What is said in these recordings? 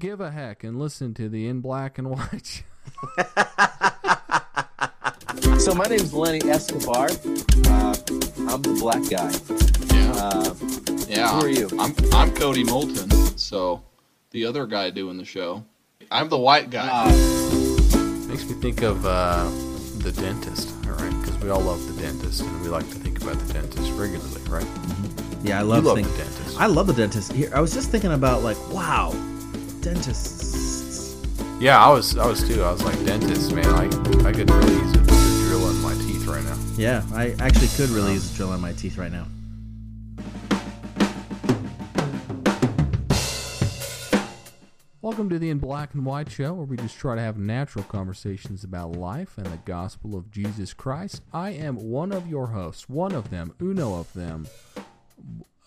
give a heck and listen to the In Black and White. So my name is Lenny Escobar. Uh, I'm the black guy. Yeah. Uh, yeah. who are you? I'm I'm Cody Moulton. So the other guy doing the show. I'm the white guy. uh, Makes me think of uh, the dentist, all right? Because we all love the dentist, and we like to think about the dentist regularly, right? Yeah, I love, love think- the dentist. I love the dentist. Here, I was just thinking about like, wow, dentists. Yeah, I was, I was too. I was like, dentist, man. I, I could really use a, a drill in my teeth right now. Yeah, I actually could really use a drill on my teeth right now. Welcome to the In Black and White show, where we just try to have natural conversations about life and the gospel of Jesus Christ. I am one of your hosts, one of them, uno of them.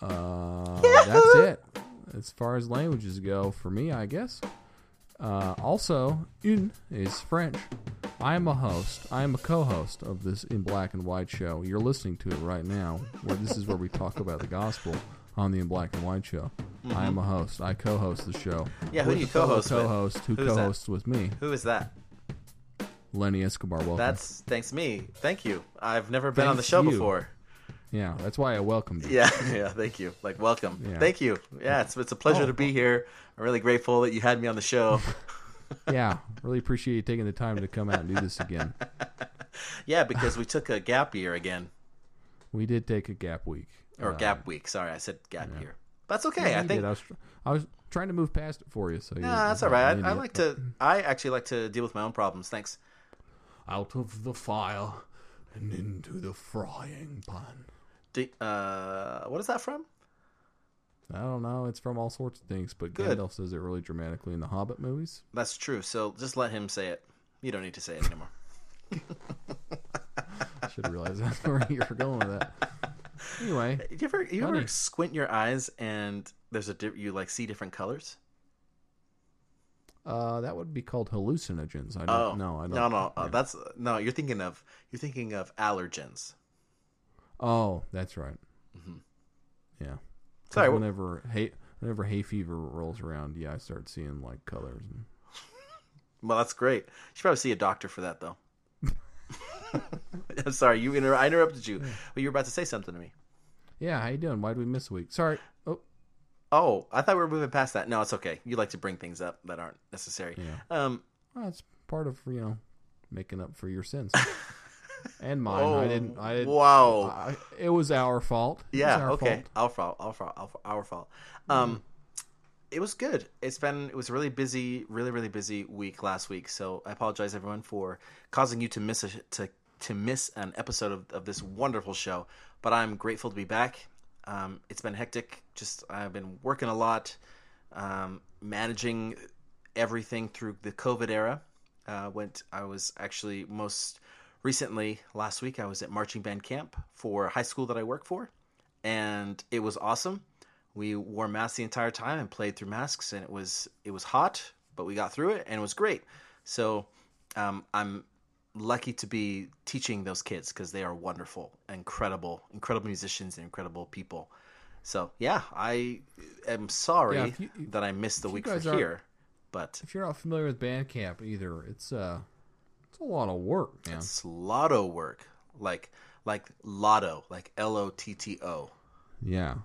Uh, that's it. As far as languages go, for me, I guess. Uh, also, une is French. I am a host. I am a co-host of this In Black and White show. You're listening to it right now. Where this is where we talk about the gospel on the In Black and White show. I am a host. I co-host the show. Yeah, who do you fellow co-host with? Co-host who co-hosts with me, who is that? Lenny Escobar. Welcome. That's thanks me. Thank you. I've never been on the show you. before. Yeah. That's why I welcomed you. Yeah, yeah. Thank you. Like, welcome. Yeah. Thank you. Yeah, it's it's a pleasure Oh. to be here. I'm really grateful that you had me on the show. yeah. Really appreciate you taking the time to come out and do this again. yeah, because we took a gap year again, We did take a gap week. or Uh, gap week. Sorry, I said gap year. That's yeah, okay. I think. I was, I was trying to move past it for you. So No, that's all right. I, I like to. I actually like to deal with my own problems. Thanks. out of the fire and into the frying pan. Uh, what is that from? I don't know. It's from all sorts of things, but Good. Gandalf says it really dramatically in the Hobbit movies. That's true. So just let him say it. You don't need to say it anymore. I should have realized that's where you were going with that. Anyway, you ever you ever squint your eyes and there's a you like see different colors? uh, that would be called hallucinogens. I don't Oh know. I don't. no no uh, yeah. that's no you're thinking of you're thinking of allergens. Oh, that's right. Mhm. Yeah. Sorry, wh- Whenever hay whenever hay fever rolls around, yeah, I start seeing like colors. And... Well, that's great. You should probably see a doctor for that though. I'm sorry, you inter- I interrupted you, but you were about to say something to me. Yeah, how you doing? Why did we miss a week? Sorry. Oh, Oh, I thought we were moving past that. No, it's okay. You like to bring things up that aren't necessary. Yeah. Um, well, it's part of you know making up for your sins and mine. oh, I didn't. I didn't. Wow. I, it was our fault. It yeah. our Okay. fault. Our fault. Our fault. Our fault. Our fault. Um, it was good. It's been. It was a really busy, really, really busy week last week. So I apologize, everyone, for causing you to miss a to to miss an episode of, of this wonderful show. But I'm grateful to be back. Um, it's been hectic. Just I've been working a lot, um, managing everything through the COVID era. Uh, went. I was actually most recently last week. I was at marching band camp for high school that I work for, and it was awesome. We wore masks the entire time and played through masks, and it was it was hot, but we got through it, and it was great. So um, I'm lucky to be teaching those kids because they are wonderful, incredible, incredible musicians and incredible people. So yeah, I am sorry Yeah, you- that I missed the week for here, but If you're not familiar with Bandcamp either, it's uh, it's a lot of work, man. it's lotto work, like like lotto, like L O T T O. Yeah,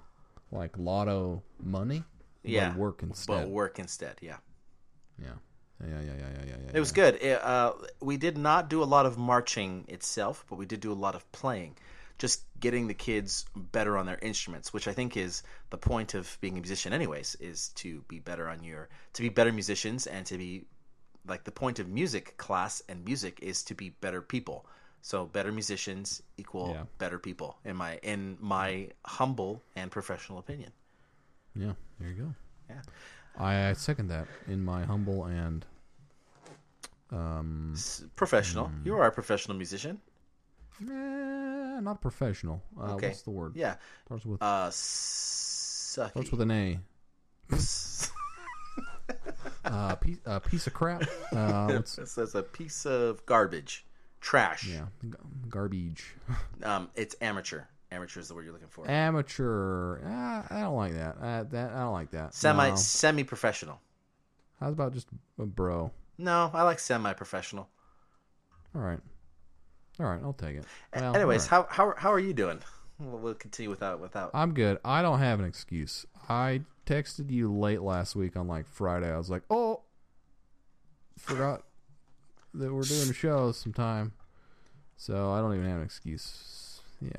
like lotto money. Yeah, work instead. but work instead. Yeah. yeah. Yeah, yeah, yeah, yeah, yeah, yeah. It was good. It, uh, we did not do a lot of marching itself, but we did do a lot of playing. Just getting the kids better on their instruments, which I think is the point of being a musician, anyways, is to be better on your to be better musicians and to be like the point of music class and music is to be better people. So better musicians equal Yeah. better people in my in my humble and professional opinion. Yeah, there you go. Yeah. I, second that in my humble and um, Professional. You are a professional musician. eh, not professional. Uh, Okay. What's the word? Yeah. Starts with Uh, sucky. starts with an A. Uh, piece, uh, piece of crap. Uh, It says a piece of garbage, trash. yeah, g- garbage. Um, it's amateur. Amateur is the word you're looking for. Amateur. Ah, I don't like that. Uh, that I don't like that. Semi No. semi professional. How's about just a bro? No, I like semi-professional. All right. All right, I'll take it. Well, Anyways, right. how how how are you doing? We'll, we'll continue without without. I'm good. I don't have an excuse. I texted you late last week on like Friday. I was like, "Oh, forgot that we're doing a show sometime." So I don't even have an excuse. Yeah.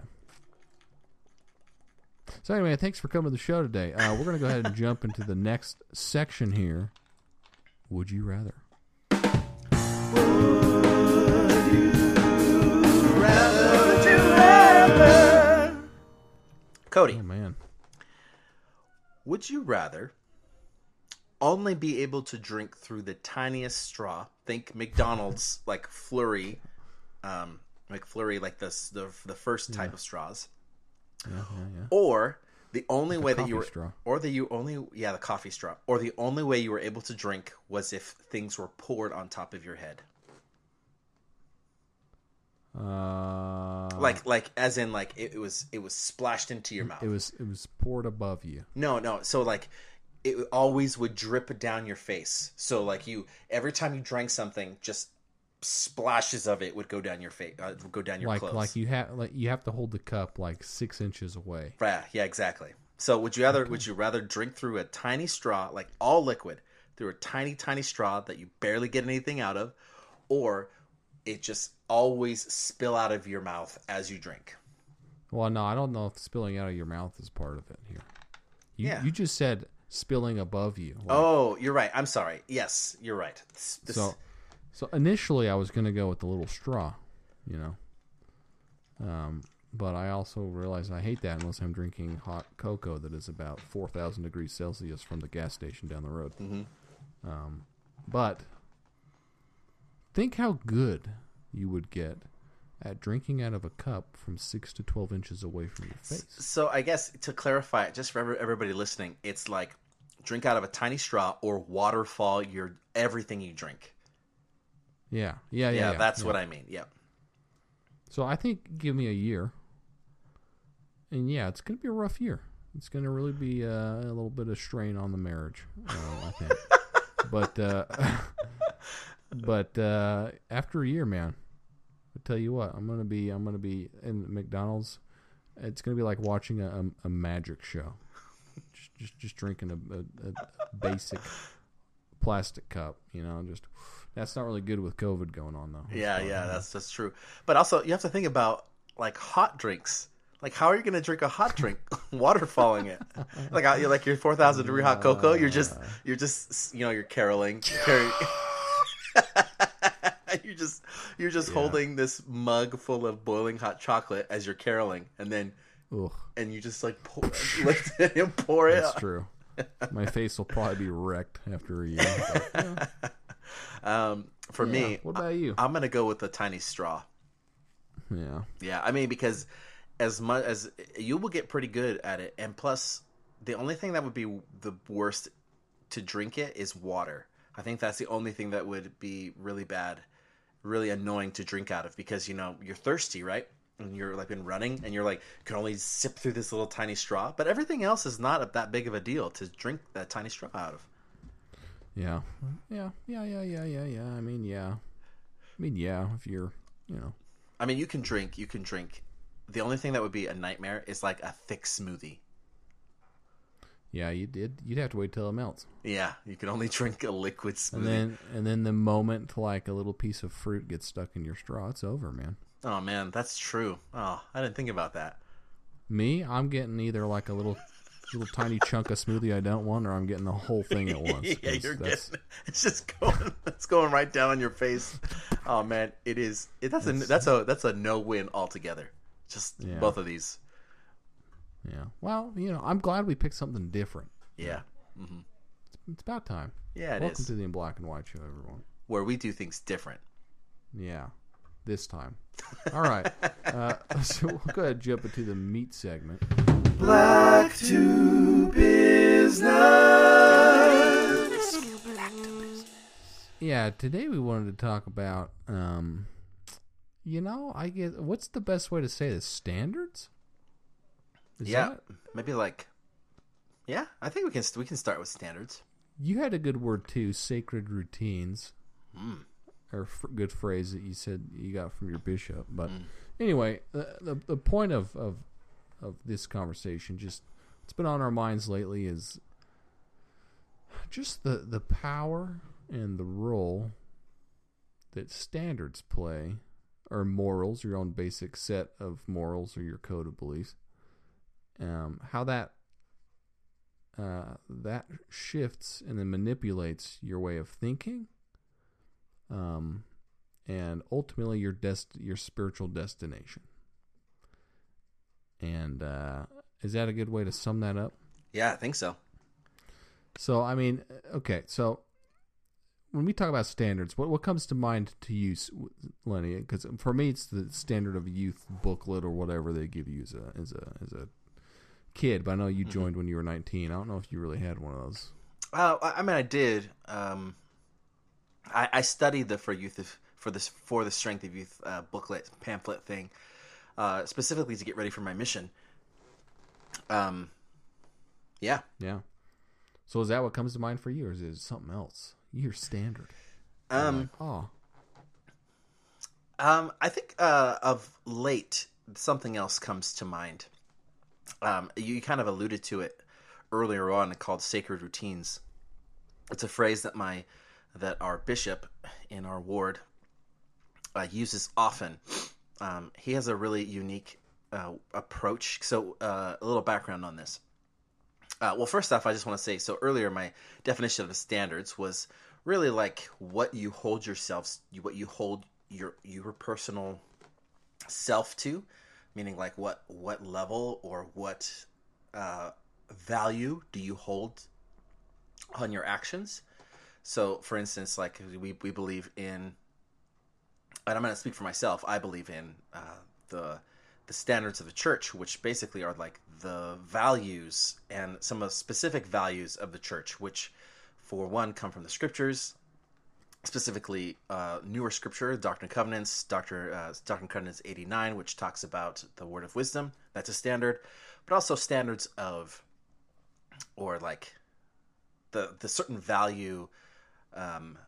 So anyway, thanks for coming to the show today. Uh, we're gonna go ahead and jump into the next section here. Would you rather? Would you rather? Cody, Oh man. Would you rather only be able to drink through the tiniest straw? Think McDonald's like flurry, um, McFlurry, like this the the first type of straws, Yeah, yeah, yeah. or the only way that you were, straw. or the you only yeah the coffee straw, or the only way you were able to drink was if things were poured on top of your head, Uh, like like as in like it, it was it was splashed into your mouth. it was it was poured above you. No, no. So like it always would drip down your face. So like you every time you drank something, just splashes of it would go down your face, uh, go down your like clothes. like you have like you have to hold the cup like six inches away. yeah, yeah, exactly. So would you rather would you rather drink through a tiny straw, like all liquid, through a tiny tiny straw that you barely get anything out of, or it just always spill out of your mouth as you drink? Well, no, I don't know if spilling out of your mouth is part of it here. You, Yeah. you just said spilling above you. Like, Oh, you're right. I'm sorry. Yes, you're right. This- this- so so initially I was gonna go with the little straw, you know. Um, but I also realized I hate that unless I'm drinking hot cocoa that is about four thousand degrees Celsius from the gas station down the road. Mhm. Um, but think how good you would get at drinking out of a cup from six to twelve inches away from your face. So I guess to clarify it, just for everybody listening, it's like drink out of a tiny straw or waterfall your everything you drink. Yeah, yeah, yeah. Yeah, yeah, that's yeah. what I mean. Yeah. So I think give me a year, and yeah, it's gonna be a rough year. It's gonna really be uh, a little bit of strain on the marriage, uh, I think. but uh, but uh, after a year, man, I tell you what, I'm gonna be I'm gonna be in McDonald's. It's gonna be like watching a, a, a magic show. Just just, just drinking a, a, a basic plastic cup, you know. Just that's not really good with COVID going on though. Yeah, So, yeah, that's that's true. But also you have to think about like hot drinks. Like how are you going to drink a hot drink Water falling it? Like uh, you're like your 4000 degree hot cocoa, you're just you're just you know, you're caroling. You're, you're just you're just holding this mug full of boiling hot chocolate as you're caroling and then Ugh. and you just like pour, lift it and pour it. That's true. My face will probably be wrecked after a year. but, yeah. Um, for Yeah. me, what about you? I'm gonna go with a tiny straw. yeah, Yeah, I mean because as much as you will get pretty good at it, and plus the only thing that would be the worst to drink it is water. I think that's the only thing that would be really bad, really annoying to drink out of because you know you're thirsty, right? And you're like been running, and you're like can only sip through this little tiny straw. But everything else is not a, that big of a deal to drink that tiny straw out of. yeah, yeah, yeah, yeah, yeah, yeah, yeah. I mean, yeah, I mean, yeah. If you're, you know, I mean, you can drink, you can drink. The only thing that would be a nightmare is like a thick smoothie. Yeah, you did. You'd have to wait till it melts, Yeah, you can only drink a liquid smoothie. and then and then the moment like a little piece of fruit gets stuck in your straw, it's over, man. oh man, that's true. Oh, I didn't think about that. Me, I'm getting either like a little little tiny chunk of smoothie I don't want, or I'm getting the whole thing at once. yeah, you're that's- getting it's just going it's going right down on your face. Oh man, it is. It, that's a that's a that's a no win altogether. Just Yeah. both of these. Yeah. Well, you know, I'm glad we picked something different. Yeah, It's about time. yeah, it Welcome is. to the In Black and White Show, everyone. Where we do things different. Yeah, this time. All right. Uh, so we'll go ahead and jump into the meat segment. Black to business. Yeah, today we wanted to talk about, um, you know, I guess what's the best way to say this? Standards. Is Yeah, that- maybe like. Yeah, I think we can we can start with standards. you had a good word too, sacred routines, hmm. or f- good phrase that you said you got from your bishop. But hmm. anyway, the, the the point of of of this conversation, just it's been on our minds lately, is just the the power and the role that standards play, or morals, your own basic set of morals or your code of beliefs. Um, how that uh, that shifts and then manipulates your way of thinking, um, and ultimately your dest- your spiritual destination. And uh, is that a good way to sum that up? Yeah, I think so. So I mean, okay, so when we talk about standards, what what comes to mind to you, Lenny? Because for me, it's the standard of youth booklet or whatever they give you as a as a as a kid. But I know you joined when you were nineteen. I don't know if you really had one of those. Uh, I mean, I did. Um, I, I studied the for youth of, for this for the strength of youth uh, booklet pamphlet thing, uh, specifically to get ready for my mission. Um, yeah, Yeah. So is that what comes to mind for you, or is it something else? Your standard. um, Oh, um, I think uh, of late something else comes to mind. Um, you kind of alluded to it earlier on, called sacred routines. It's a phrase that my that our bishop in our ward uh, uses often. Um, he has a really unique uh, approach. So, uh, a little background on this. Uh, well, first off, I just want to say so earlier, my definition of standards was really like what you hold yourselves, what you hold your your personal self to, meaning like what what level or what uh, value do you hold on your actions. So, for instance, like we we believe in, and I'm going to speak for myself. I believe in uh, the the standards of the church, which basically are like the values and some of the specific values of the church, which, for one, come from the scriptures, specifically uh, newer scripture, Doctrine and Covenants, Doctor uh, Doctrine and Covenants 89, which talks about the word of wisdom. That's a standard, but also standards of, or like, the the certain value um,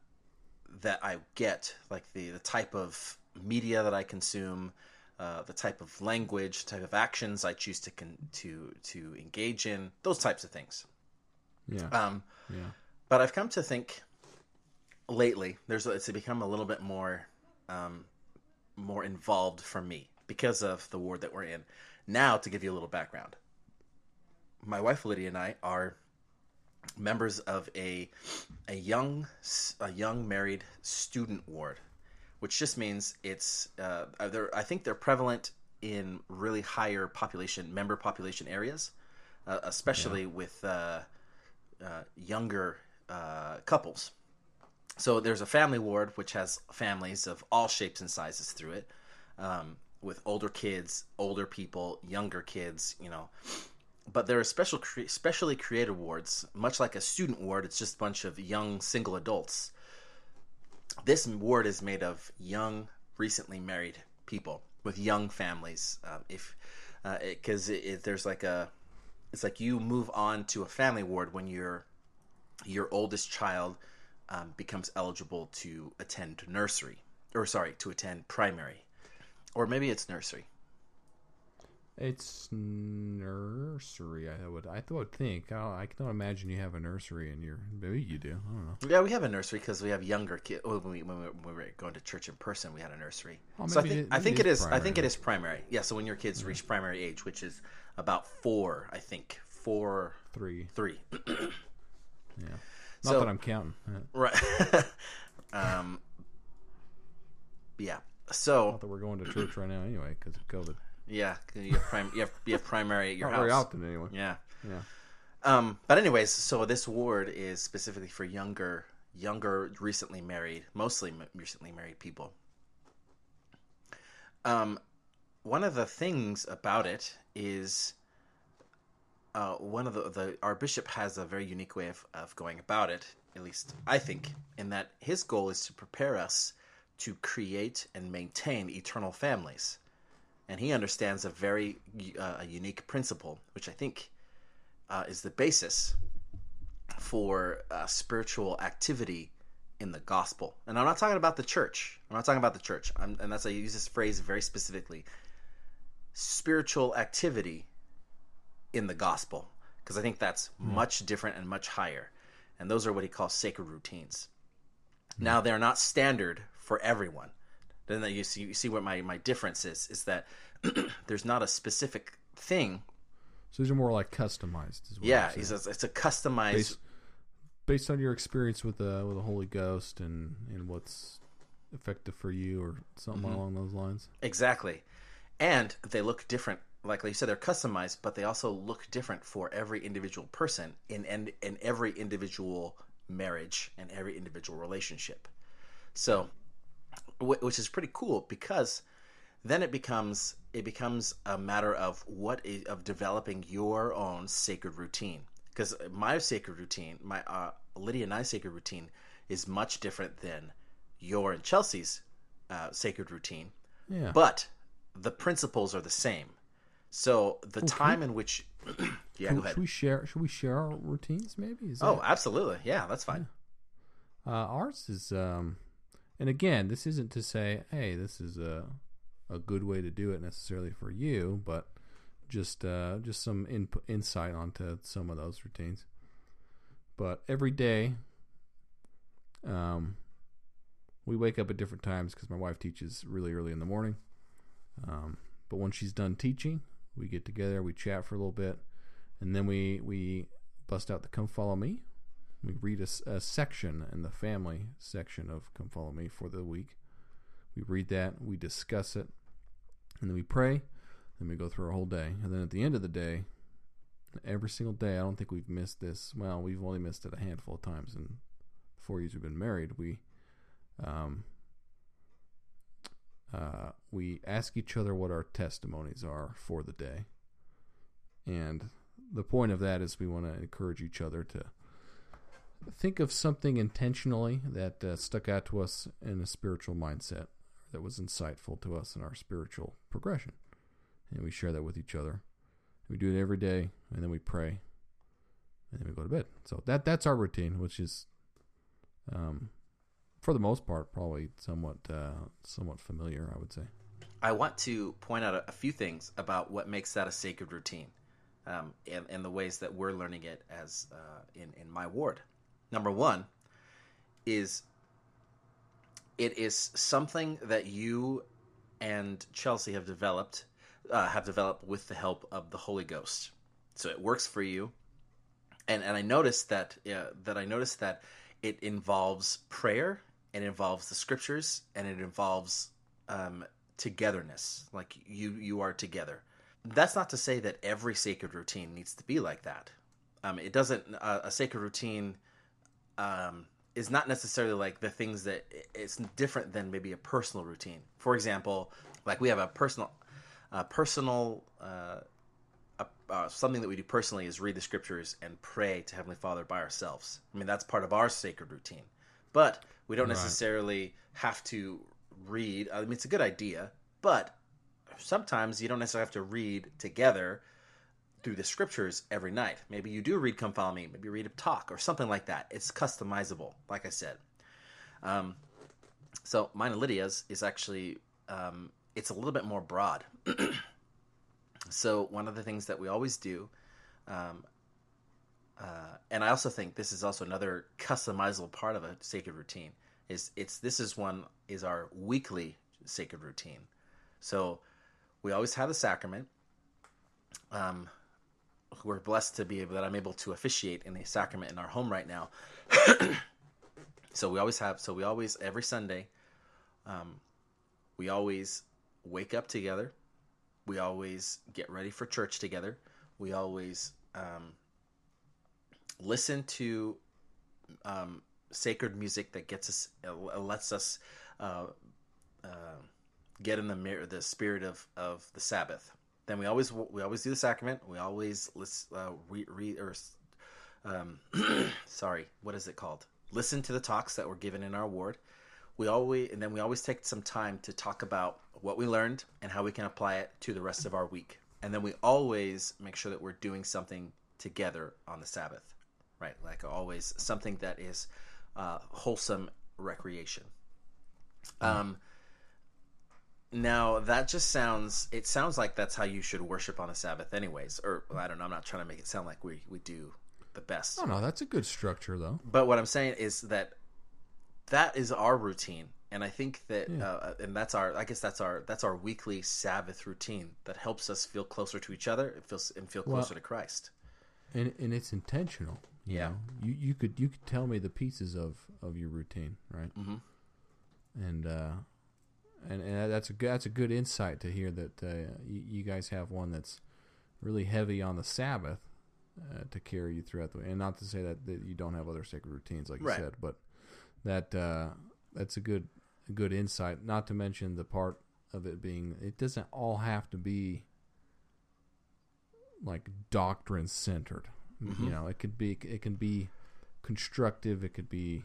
that I get, like the the type of media that I consume, uh, the type of language, type of actions I choose to con- to to engage in, those types of things. yeah, Um, yeah, but I've come to think lately there's it's become a little bit more um, more involved for me because of the ward that we're in. Now, to give you a little background, my wife Lydia and I are members of a a young a young married student ward, which just means it's uh, they're, I think they're prevalent in really higher population member population areas, uh, especially with uh, uh, younger uh, couples. So there's a family ward which has families of all shapes and sizes through it, um, with older kids, older people, younger kids, you know. But there are special, cre- specially created wards, much like a student ward. It's just a bunch of young single adults. This ward is made of young, recently married people with young families. Uh, if because it, there's like a, it's like you move on to a family ward when your your oldest child um, becomes eligible to attend nursery, or sorry, to attend primary, or maybe it's nursery. it's nursery. I would, I would think. I, I don't imagine you have a nursery in your. Maybe you do. I don't know. Yeah, we have a nursery because we have younger kids. When we, when we when we were going to church in person, we had a nursery. Oh, so I think it- I think it is is. I think it primary. Yeah. So when your kids reach primary age, which is about four, I think four, Three. three. Yeah. Not So- that I'm counting. Right. um. Yeah. So Not that we're going to church right now anyway because of COVID. yeah, you have, prim- you have you have primary at your Not house. very often anyway. Yeah. Yeah. Um, but anyways, so this ward is specifically for younger, younger, recently married, mostly m- recently married people. Um, one of the things about it is, uh, one of the, the our bishop has a very unique way of, of going about it. At least I think, in that his goal is to prepare us to create and maintain eternal families, and he understands a very uh, a unique principle, which I think uh, is the basis for uh, spiritual activity in the gospel. And I'm not talking about the church. I'm not talking about the church. I'm, and that's I use this phrase very specifically. Spiritual activity in the gospel, because I think that's much different and much higher. And those are what he calls sacred routines. Now they're not standard for everyone. Then you see you see what my my difference is is that there's not a specific thing. So these are more like customized. Yeah, he says it's a customized. based, based on your experience with the with the Holy Ghost and and what's effective for you or something Mm-hmm. along those lines. Exactly. And they look different. Like you said, they're customized, but they also look different for every individual person in in, in every individual marriage and every individual relationship. So, which is pretty cool because then it becomes it becomes a matter of what is, of developing your own sacred routine. Because my sacred routine, my uh, Lydia and I sacred routine, is much different than your and Chelsea's uh, sacred routine Yeah. but the principles are the same. So the time in which, yeah, should, go ahead. should we share? Should we share our routines? Maybe. Is that, Oh, absolutely, yeah, that's fine. Uh, ours is, um, and again, this isn't to say, hey, this is a a good way to do it necessarily for you, but just uh, just some input, insight onto some of those routines. But every day, um, we wake up at different times because my wife teaches really early in the morning. Um, but when she's done teaching, we get together, we chat for a little bit, and then we we bust out the "Come Follow Me." We read a section in the family section of Come Follow Me for the week. We read that, we discuss it, and then we pray. Then we go through our whole day, and then at the end of the day, every single day, I don't think we've missed this. Well, we've only missed it a handful of times in the four years we've been married. We um, uh, we ask each other what our testimonies are for the day. And the point of that is we want to encourage each other to think of something intentionally that uh, stuck out to us in a spiritual mindset that was insightful to us in our spiritual progression. And we share that with each other. We do it every day, and then we pray, and then we go to bed. So that that's our routine, which is, um, for the most part, probably somewhat uh, somewhat familiar. I would say. I want to point out a, few things about what makes that a sacred routine, um, and, and the ways that we're learning it as uh, in in my ward. Number one is it is something that you and Chelsea have developed uh, have developed with the help of the Holy Ghost. So it works for you, and and I noticed that yeah, that I noticed that it involves prayer, it involves the scriptures, and it involves um, togetherness. Like you you are together. That's not to say that every sacred routine needs to be like that. Um, it doesn't. Uh, a sacred routine um, is not necessarily like the things that it's different than maybe a personal routine. For example, like we have a personal, uh, personal, uh, uh, uh, something that we do personally is read the scriptures and pray to Heavenly Father by ourselves. I mean, that's part of our sacred routine, but we don't Right. necessarily have to read. I mean, it's a good idea, but sometimes you don't necessarily have to read together through the scriptures every night. Maybe you do read Come Follow Me, maybe read a talk or something like that. It's customizable, like I said. Um, so mine and Lydia's is actually um, it's a little bit more broad. so one of the things that we always do, um, uh, and I also think this is also another customizable part of a sacred routine is it's this is one is our weekly sacred routine. So we always have the sacrament. Um, we're blessed to be able that I'm able to officiate in the sacrament in our home right now. so we always have so we always every Sunday, um, we always wake up together. We always get ready for church together. We always um, listen to um, sacred music that gets us uh, lets us uh, uh, get in the mirror the spirit of of the Sabbath. Then we always we always do the sacrament. We always listen, uh, read or um, sorry, what is it called? Listen to the talks that were given in our ward. We always and then we always take some time to talk about what we learned and how we can apply it to the rest of our week. And then we always make sure that we're doing something together on the Sabbath, right? Like always, something that is uh, wholesome recreation. Um, now that just sounds. It sounds like that's how you should worship on a Sabbath, anyways. Or I don't know. I'm not trying to make it sound like we we do the best. Oh no, that's a good structure though. But what I'm saying is that that is our routine, and I think that, uh, and that's our. I guess that's our that's our weekly Sabbath routine that helps us feel closer to each other and feel and feel closer to Christ. and and it's intentional. You Yeah. know? you you could you could tell me the pieces of of your routine, right? Mm-hmm. And uh, and and that's a good that's a good insight to hear that uh, you, you guys have one that's really heavy on the Sabbath uh, to carry you throughout the and not to say that, that you don't have other sacred routines like you said, but that uh, that's a good a good insight. Not to mention the part of it being it doesn't all have to be like doctrine centered. You know, it could be it can be constructive. It could be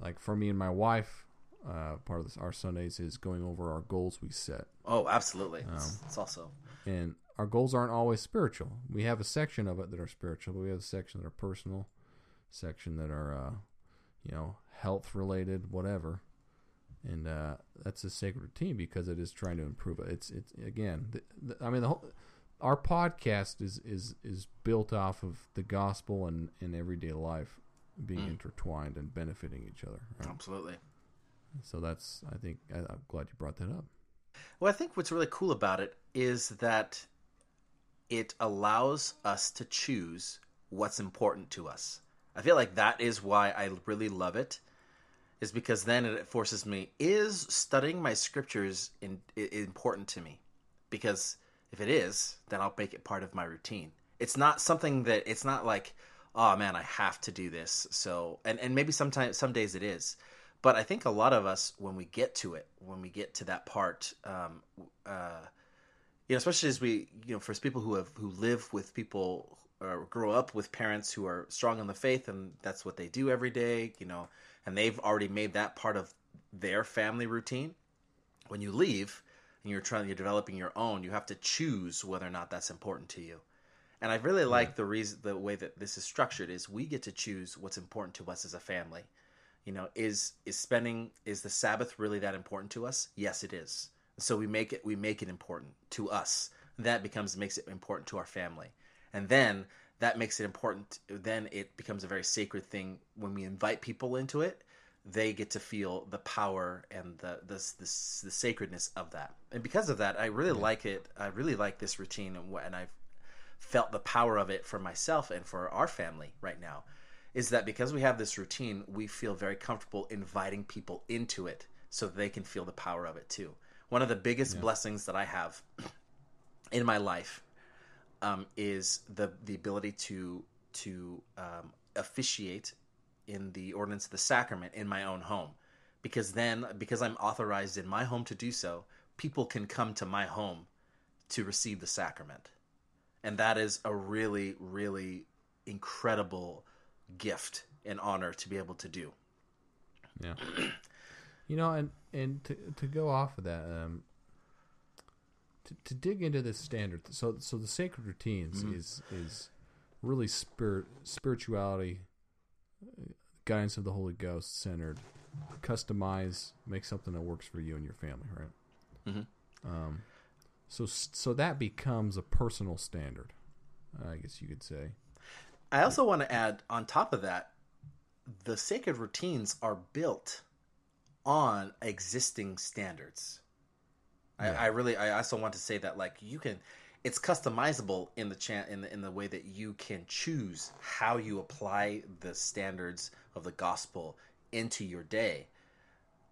like for me and my wife. Uh, part of this, our Sundays is going over our goals we set, Oh, absolutely. It's, it's also and our goals aren't always spiritual. We have a section of it that are spiritual, but we have a section that are personal, section that are, uh, you know, health related, whatever. And uh, that's a sacred routine because it is trying to improve it. It's it's again, the, the, I mean, the whole our podcast is is is built off of the gospel and and everyday life being mm. intertwined and benefiting each other. Right? absolutely. So that's I think I, I'm glad you brought that up. Well, I think what's really cool about it is that it allows us to choose what's important to us. I feel like that is why I really love it, is because then it forces me: is studying my scriptures in, important to me? Because if it is, then I'll make it part of my routine. It's not something that it's not like, oh man, I have to do this. So, and and maybe sometimes some days it is, but I think a lot of us when we get to it, when we get to that part, um, uh, you know, especially as we, you know, for people who have who live with people or grow up with parents who are strong in the faith and that's what they do every day, you know, and they've already made that part of their family routine. When you leave and you're trying, you're developing your own, you have to choose whether or not that's important to you. And I really like the reason, the way that this is structured is we get to choose what's important to us as a family. You know, is is spending is the Sabbath really that important to us? Yes, it is. So we make it we make it important to us. That becomes makes it important to our family, and then that makes it important. Then it becomes a very sacred thing when we invite people into it. They get to feel the power and the the the, the sacredness of that, and because of that, I really like it. I really like this routine, and, and I've felt the power of it for myself and for our family right now is that because we have this routine, we feel very comfortable inviting people into it so that they can feel the power of it too. One of the biggest blessings that I have in my life um, is the the ability to to um, officiate in the ordinance of the sacrament in my own home, because then because I'm authorized in my home to do so, people can come to my home to receive the sacrament, and that is a really really incredible gift and honor to be able to do. Yeah. you know, and and to to go off of that, um, to to dig into this standard. So so the sacred routines is is really spirit spirituality, guidance of the Holy Ghost centered, customize, make something that works for you and your family, right? Um, so so that becomes a personal standard, I guess you could say. I also want to add on top of that, the sacred routines are built on existing standards. I, I really, I also want to say that like you can, it's customizable in the chan in the in the way that you can choose how you apply the standards of the gospel into your day.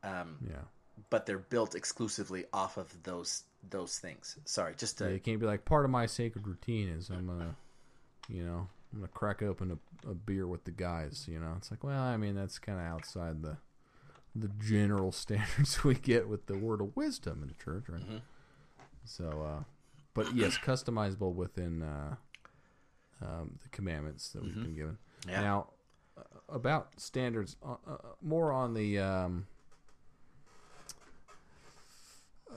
Um, Yeah. but they're built exclusively off of those those things. Sorry, just to Yeah, it can't be like part of my sacred routine is I'm gonna, you know, I'm gonna crack open a, a beer with the guys. You know, it's like, well, I mean, that's kind of outside the the general standards we get with the word of wisdom in the church, right? So, uh, but yes, customizable within uh, um, the commandments that we've been given. Yeah. Now, uh, about standards, uh, uh, more on the. Um,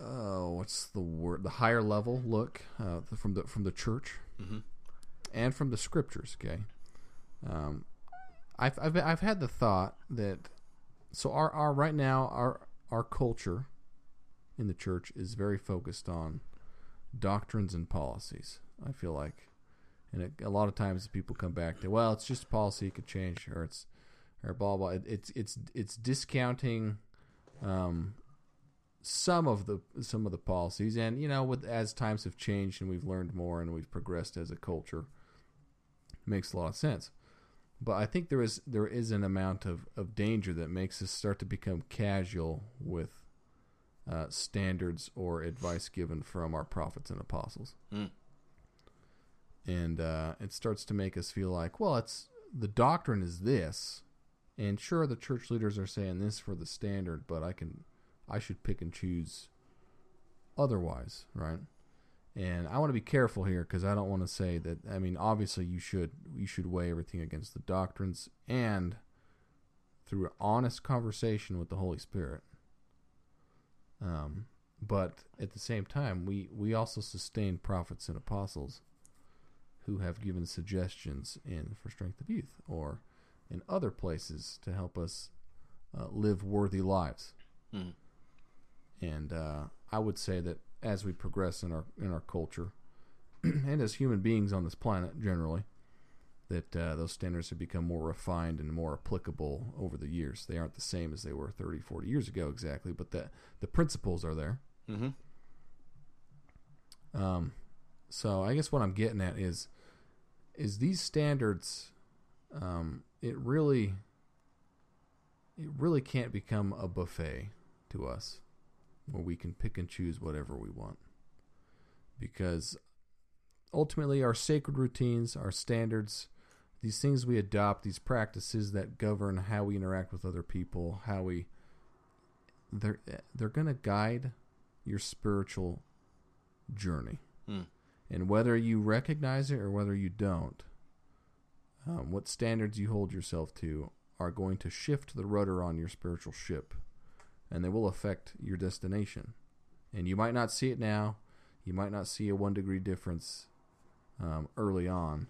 oh, what's the word? The higher level look uh, from the from the church and from the scriptures. Okay, um, I've, I've I've had the thought that so our our right now our our culture in the church is very focused on doctrines and policies. I feel like, and it, a lot of times people come back to well, it's just policy, it could change, or it's or blah blah. It, it's it's it's discounting um, some of the some of the policies, and you know, with as times have changed and we've learned more and we've progressed as a culture, makes a lot of sense. But I think there is there is an amount of, of danger that makes us start to become casual with uh, standards or advice given from our prophets and apostles, Mm. and uh, it starts to make us feel like, well, it's the doctrine is this, and sure, the church leaders are saying this for the standard, but I can, I should pick and choose otherwise, right? And I want to be careful here because I don't want to say that. I mean, obviously, you should you should weigh everything against the doctrines and through an honest conversation with the Holy Spirit. Um, but at the same time, we we also sustain prophets and apostles who have given suggestions in for strength of youth or in other places to help us uh, live worthy lives. Mm. And uh, I would say that as we progress in our in our culture and as human beings on this planet generally, that uh, those standards have become more refined and more applicable over the years. They aren't the same as they were 30, 40 years ago exactly, but the the principles are there. Mm-hmm. Um, so I guess what I'm getting at is is these standards. Um, it really it really can't become a buffet to us where we can pick and choose whatever we want because ultimately our sacred routines our standards these things we adopt these practices that govern how we interact with other people how we they're they're going to guide your spiritual journey. Hmm. and whether you recognize it or whether you don't um, what standards you hold yourself to are going to shift the rudder on your spiritual ship and they will affect your destination. And you might not see it now. You might not see a one degree difference um, early on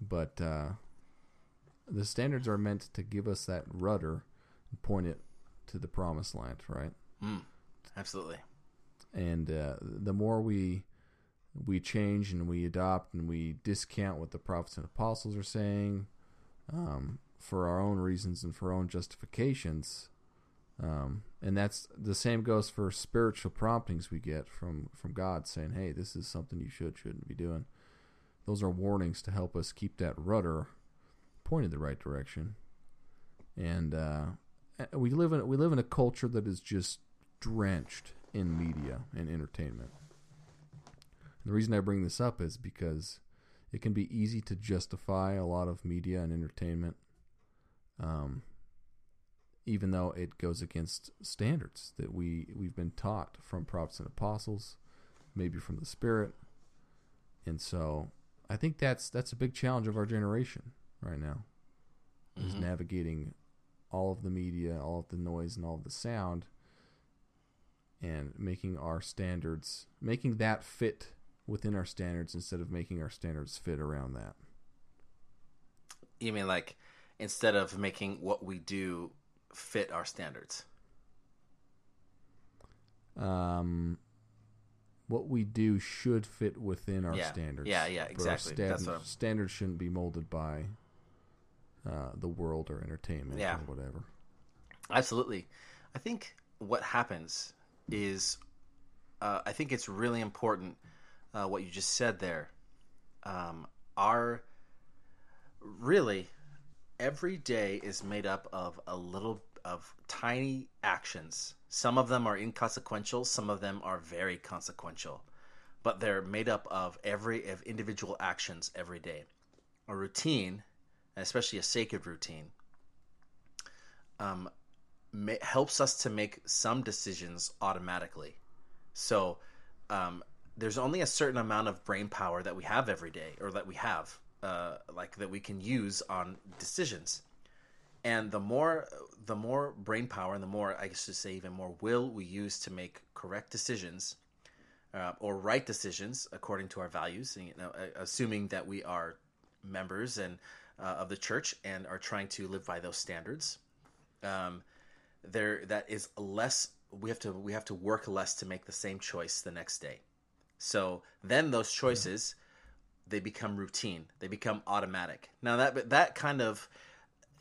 but uh, the standards are meant to give us that rudder and point it to the promised land right Mm. Absolutely. and uh, the more we we change and we adopt and we discount what the prophets and apostles are saying um, for our own reasons and for our own justifications um, and that's the same goes for spiritual promptings we get from from God saying hey this is something you should shouldn't be doing those are warnings to help us keep that rudder pointed the right direction and uh, we live in we live in a culture that is just drenched in media and entertainment. And the reason I bring this up is because it can be easy to justify a lot of media and entertainment, um, even though it goes against standards that we we've been taught from prophets and apostles, maybe from the Spirit, and so I think that's that's a big challenge of our generation right now, is Mhm. navigating all of the media, all of the noise, and all of the sound, and making our standards, making that fit within our standards instead of making our standards fit around that. You mean like instead of making what we do fit our standards? Um, what we do should fit within our Yeah. standards. Yeah, yeah, exactly. That's stan- what standards shouldn't be molded by uh, the world or entertainment Yeah. or whatever. Absolutely. I think what happens is, uh, I think it's really important uh, what you just said there. Um, our really every day is made up of a little of tiny actions. Some of them are inconsequential. Some of them are very consequential, but they're made up of every of individual actions every day. A routine, especially a sacred routine, um, helps us to make some decisions automatically. So um, there's only a certain amount of brain power that we have every day, or that we have, uh, like that we can use on decisions. And the more, the more brain power, and the more I should say, even more will we use to make correct decisions, uh, or right decisions according to our values. You know, uh, assuming that we are members and uh, of the church and are trying to live by those standards. Um, there, that is less. We have to we have to work less to make the same choice the next day. So then those choices they become routine. They become automatic. Now that that kind of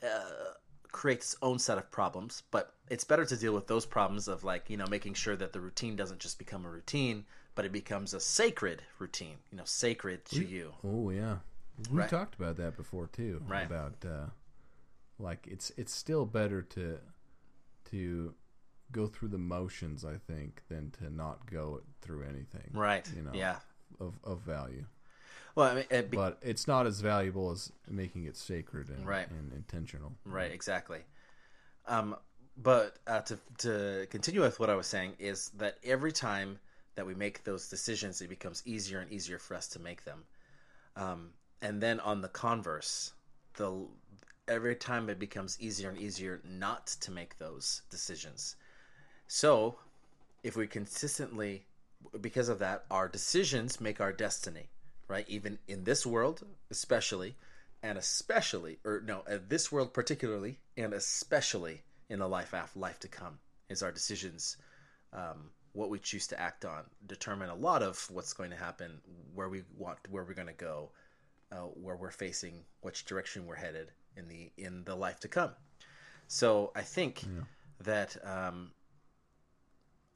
uh, creates its own set of problems, but it's better to deal with those problems of like you know making sure that the routine doesn't just become a routine, but it becomes a sacred routine. You know, sacred to you. Oh yeah, we Right. talked about that before too. Right. About uh, like it's it's still better to to go through the motions, I think, than to not go through anything. Right. You know. Yeah. Of of value, Well, I mean, it be- but it's not as valuable as making it sacred and, Right. and intentional. Right, exactly. Um, but uh, to to continue with what I was saying is that every time that we make those decisions, it becomes easier and easier for us to make them. Um, and then on the converse, the every time it becomes easier and easier not to make those decisions. So, if we consistently, because of that, our decisions make our destiny, right? Even in this world, especially, and especially, or no, this world particularly, and especially in the life after life to come, is our decisions, um, what we choose to act on, determine a lot of what's going to happen, where we want, where we're going to go, uh, where we're facing, which direction we're headed in the in the life to come. So I think that um,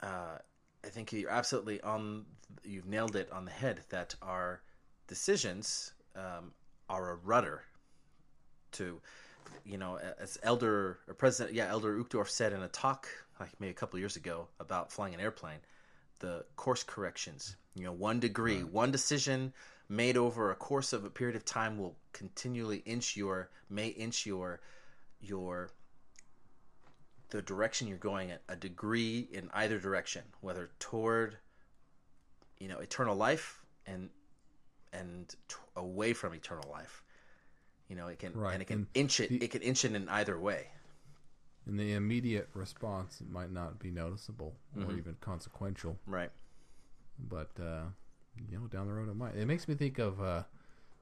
uh, I think you're absolutely on. You've nailed it on the head. That our decisions um, are a rudder to, you know, as Elder or President, yeah, Elder Uchtdorf said in a talk like maybe a couple of years ago about flying an airplane, the course corrections. You know, one degree, one decision made over a course of a period of time will continually inch your may inch your your the direction you're going at a degree in either direction, whether toward you know eternal life and and t- away from eternal life. You know, it can Right, and it can and inch it. the- it can inch it in either way. In the immediate response, it might not be noticeable or even consequential. Right. but uh, you know, down the road it might. It makes me think of uh,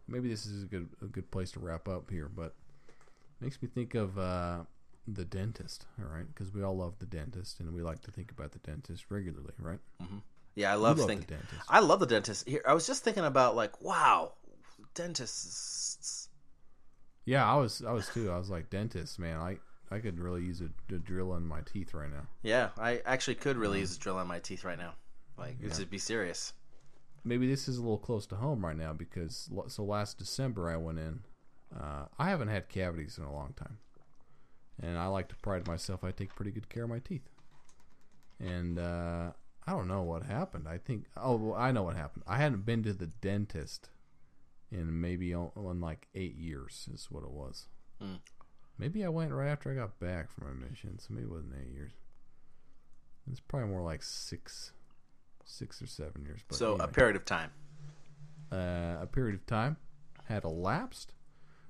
maybe this is a good a good place to wrap up here, but it makes me think of uh, the dentist. All right, because we all love the dentist, and we like to think about the dentist regularly, right? Yeah, I love, love thinking. I love the dentist. Here, I was just thinking about like, wow, dentists. Yeah, I was I was too. I was like dentist, man. I I could really use a, a drill in my teeth right now. Yeah, I actually could really use a drill on my teeth right now. Like, to be serious. maybe this is a little close to home right now because so last December I went in. Uh, I haven't had cavities in a long time, and I like to pride myself. I take pretty good care of my teeth, and uh, I don't know what happened. I think oh well, I know what happened. I hadn't been to the dentist in maybe o- in like eight years is what it was. Mm. Maybe I went right after I got back from my mission, so maybe it wasn't eight years. It's probably more like six, six or seven years. But so, a period of time. uh, a period of time had elapsed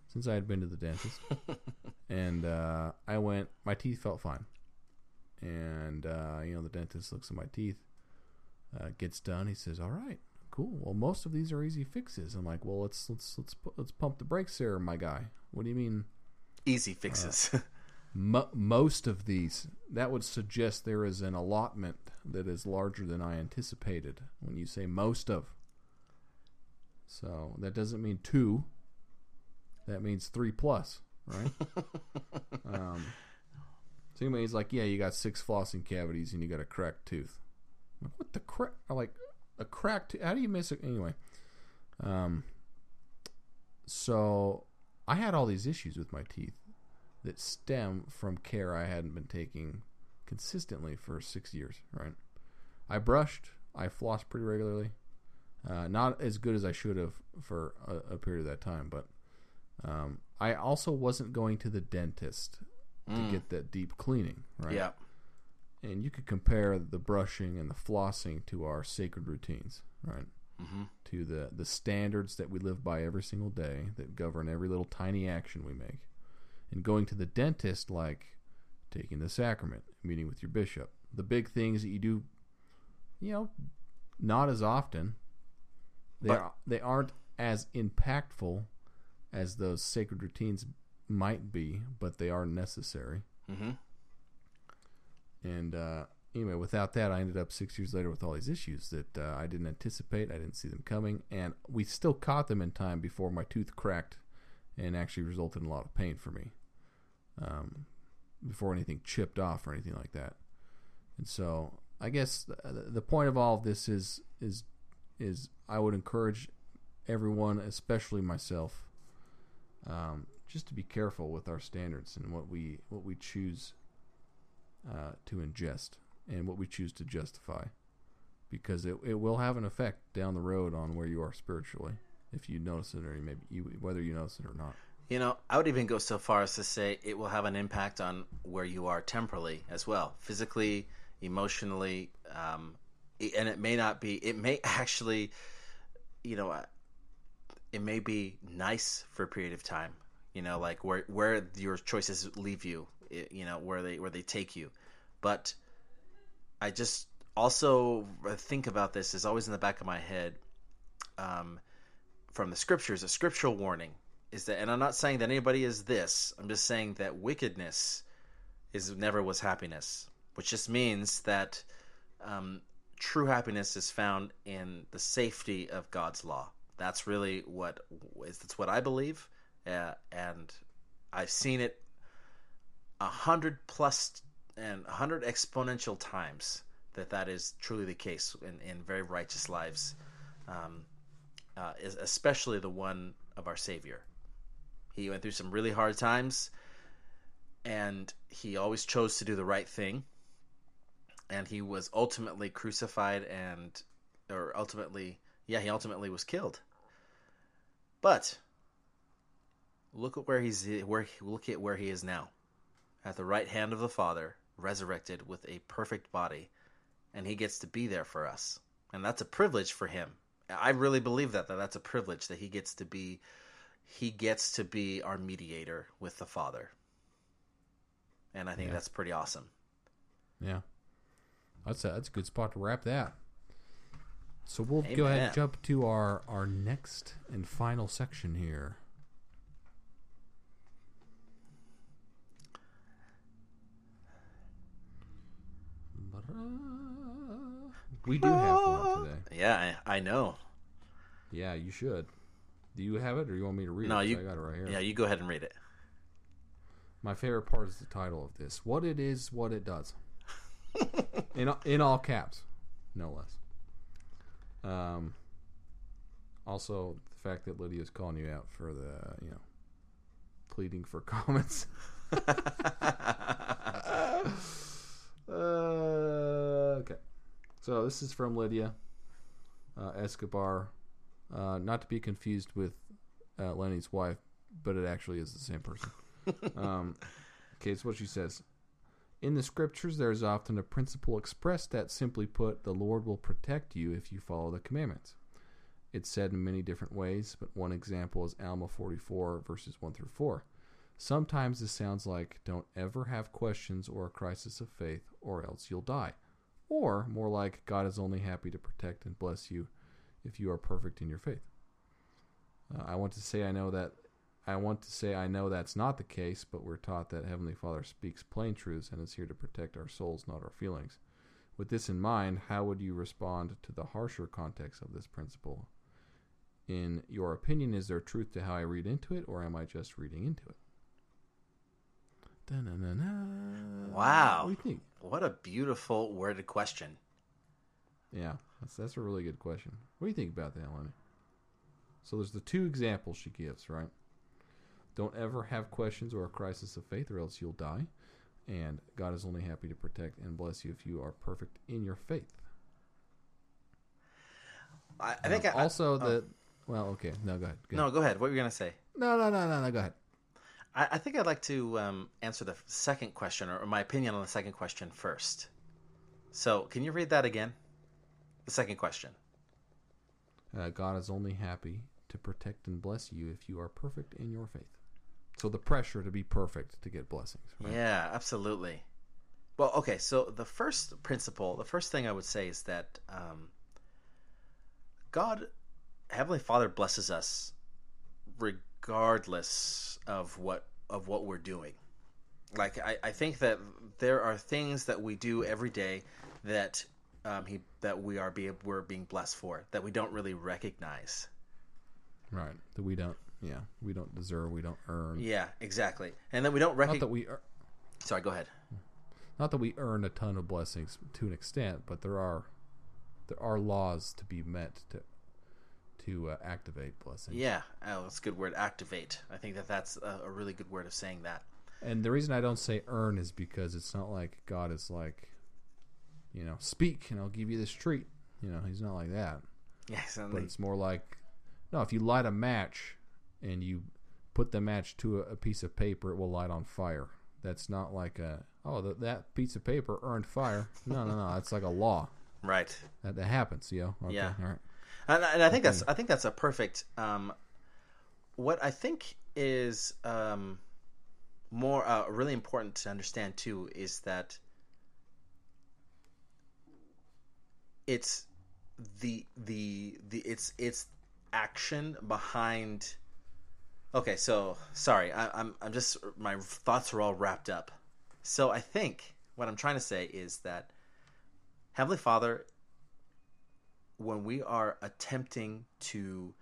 since I had been to the dentist, and uh, I went. My teeth felt fine, and uh, you know the dentist looks at my teeth, uh, gets done. He says, "All right, cool. Well, most of these are easy fixes." I'm like, "Well, let's let's let's let's pump the brakes there, my guy. What do you mean?" Easy fixes. Mo- most of these that would suggest there is an allotment that is larger than I anticipated when you say most of. So that doesn't mean two. That means three plus, right? um, so anyway, he's like, yeah, you got six flossing cavities and you got a cracked tooth. Like, what the crack? Like a crack? Tooth? How do you miss it? Anyway, um, so I had all these issues with my teeth that stem from care I hadn't been taking consistently for six years. Right? I brushed, I flossed pretty regularly. Uh, not as good as I should have for a, a period of that time, but um, I also wasn't going to the dentist to get that deep cleaning. Right? yeah. And you could compare the brushing and the flossing to our sacred routines, right? Mm-hmm. To the the standards that we live by every single day that govern every little tiny action we make. And going to the dentist, like taking the sacrament, meeting with your bishop, the big things that you do, you know, not as often. They But- are, they aren't as impactful as those sacred routines might be, but they are necessary. hmm And uh, anyway, without that, I ended up six years later with all these issues that uh, I didn't anticipate. I didn't see them coming, and we still caught them in time before my tooth cracked and actually resulted in a lot of pain for me. Um, before anything chipped off or anything like that. And so, I guess the, the point of all of this is is is I would encourage everyone, especially myself, um, just to be careful with our standards and what we what we choose uh, to ingest and what we choose to justify, because it it will have an effect down the road on where you are spiritually, if you notice it or maybe you whether you notice it or not. You know, I would even go so far as to say it will have an impact on where you are temporally as well, physically, emotionally, um, and it may not be. It may actually, you know, uh, it may be nice for a period of time. You know, like where where your choices leave you. I- You know, where they where they take you, but I just also think about this is always in the back of my head um, from the scriptures, a scriptural warning is that, and I'm not saying that anybody is this. I'm just saying that wickedness is never was happiness, which just means that um, true happiness is found in the safety of God's law. That's really what is. That's what I believe, uh, and I've seen it a hundred plus and a hundred exponential times that that is truly the case in, in very righteous lives, um, uh, especially the one of our Savior. He went through some really hard times, and he always chose to do the right thing. And he was ultimately crucified, and or ultimately, yeah, he ultimately was killed. But look at where he's where look at where he is now, at the right hand of the Father, resurrected with a perfect body, and he gets to be there for us, and that's a privilege for him. I really believe that that that's a privilege that he gets to be he gets to be our mediator with the Father. And I think Yeah. that's pretty awesome. Yeah, that's a that's a good spot to wrap that. So we'll go ahead and jump to our our next and final section here. We do have one today. Yeah, I, I know. Yeah, you should. Do you have it, or you want me to read it? No, it? 'Cause you I got it right here. Yeah, you go ahead and read it. My favorite part is the title of this: "What it is, what it does." in in all caps, no less. Um. Also, the fact that Lydia's calling you out for the you know pleading for comments. Uh, so this is from Lydia uh, Escobar, uh, not to be confused with uh, Lenny's wife, but it actually is the same person. um, okay, it's what she says. In the scriptures, there is often a principle expressed that, simply put, the Lord will protect you if you follow the commandments. It's said in many different ways, but one example is Alma 44, verses 1 through 4. Sometimes this sounds like, don't ever have questions or a crisis of faith, or else you'll die. Or more like, God is only happy to protect and bless you if you are perfect in your faith. Uh, I want to say I know that I want to say I know that's not the case, but we're taught that Heavenly Father speaks plain truths and is here to protect our souls, not our feelings. With this in mind, how would you respond to the harsher context of this principle? In your opinion, is there truth to how I read into it, or am I just reading into it? Da-na-na-na. Wow. What do you think? What a beautiful worded question. Yeah, that's that's a really good question. What do you think about that, Lenny? So there's the two examples she gives, right? Don't ever have questions or a crisis of faith, or else you'll die. And God is only happy to protect and bless you if you are perfect in your faith. I, I think I, also oh. the well, okay, no, go ahead. Go no. ahead. Go ahead. What were you gonna say? no, no, no, no, no, go ahead. I, I think I'd like to um, answer the second question, or, or my opinion on the second question first. So, can you read that again? The second question. Uh, God is only happy to protect and bless you if you are perfect in your faith. So the pressure to be perfect to get blessings. Right? Yeah, absolutely. Well, okay. So the first principle, the first thing I would say is that um, God, Heavenly Father, blesses us regardless of what of what we're doing. Like I, I think that there are things that we do every day that um, he that we are being we're being blessed for that we don't really recognize. Right. That we don't. Yeah. We don't deserve. We don't earn. Yeah, exactly. And then we don't Not recognize. that we. ear- Sorry, go ahead. Not that we earn a ton of blessings to an extent, but there are there are laws to be met to to uh, activate blessings. Yeah, oh, that's a good word. Activate. I think that that's a, a really good word of saying that. And the reason I don't say earn is because it's not like God is like, you know, speak and I'll give you this treat. You know, He's not like that. Yes, and But it's more like, no, if you light a match and you put the match to a, a piece of paper, it will light on fire. That's not like a, oh, th- that piece of paper earned fire. No, no, no. That's like a law. right. That, that happens, yo. Okay, Yeah. All right. And, and I think that's I think that's a perfect. Um, what I think is um, more uh, really important to understand too is that it's the the the it's it's action behind. Okay, so sorry, I, I'm I'm just my thoughts are all wrapped up. So I think what I'm trying to say is that Heavenly Father when we are attempting to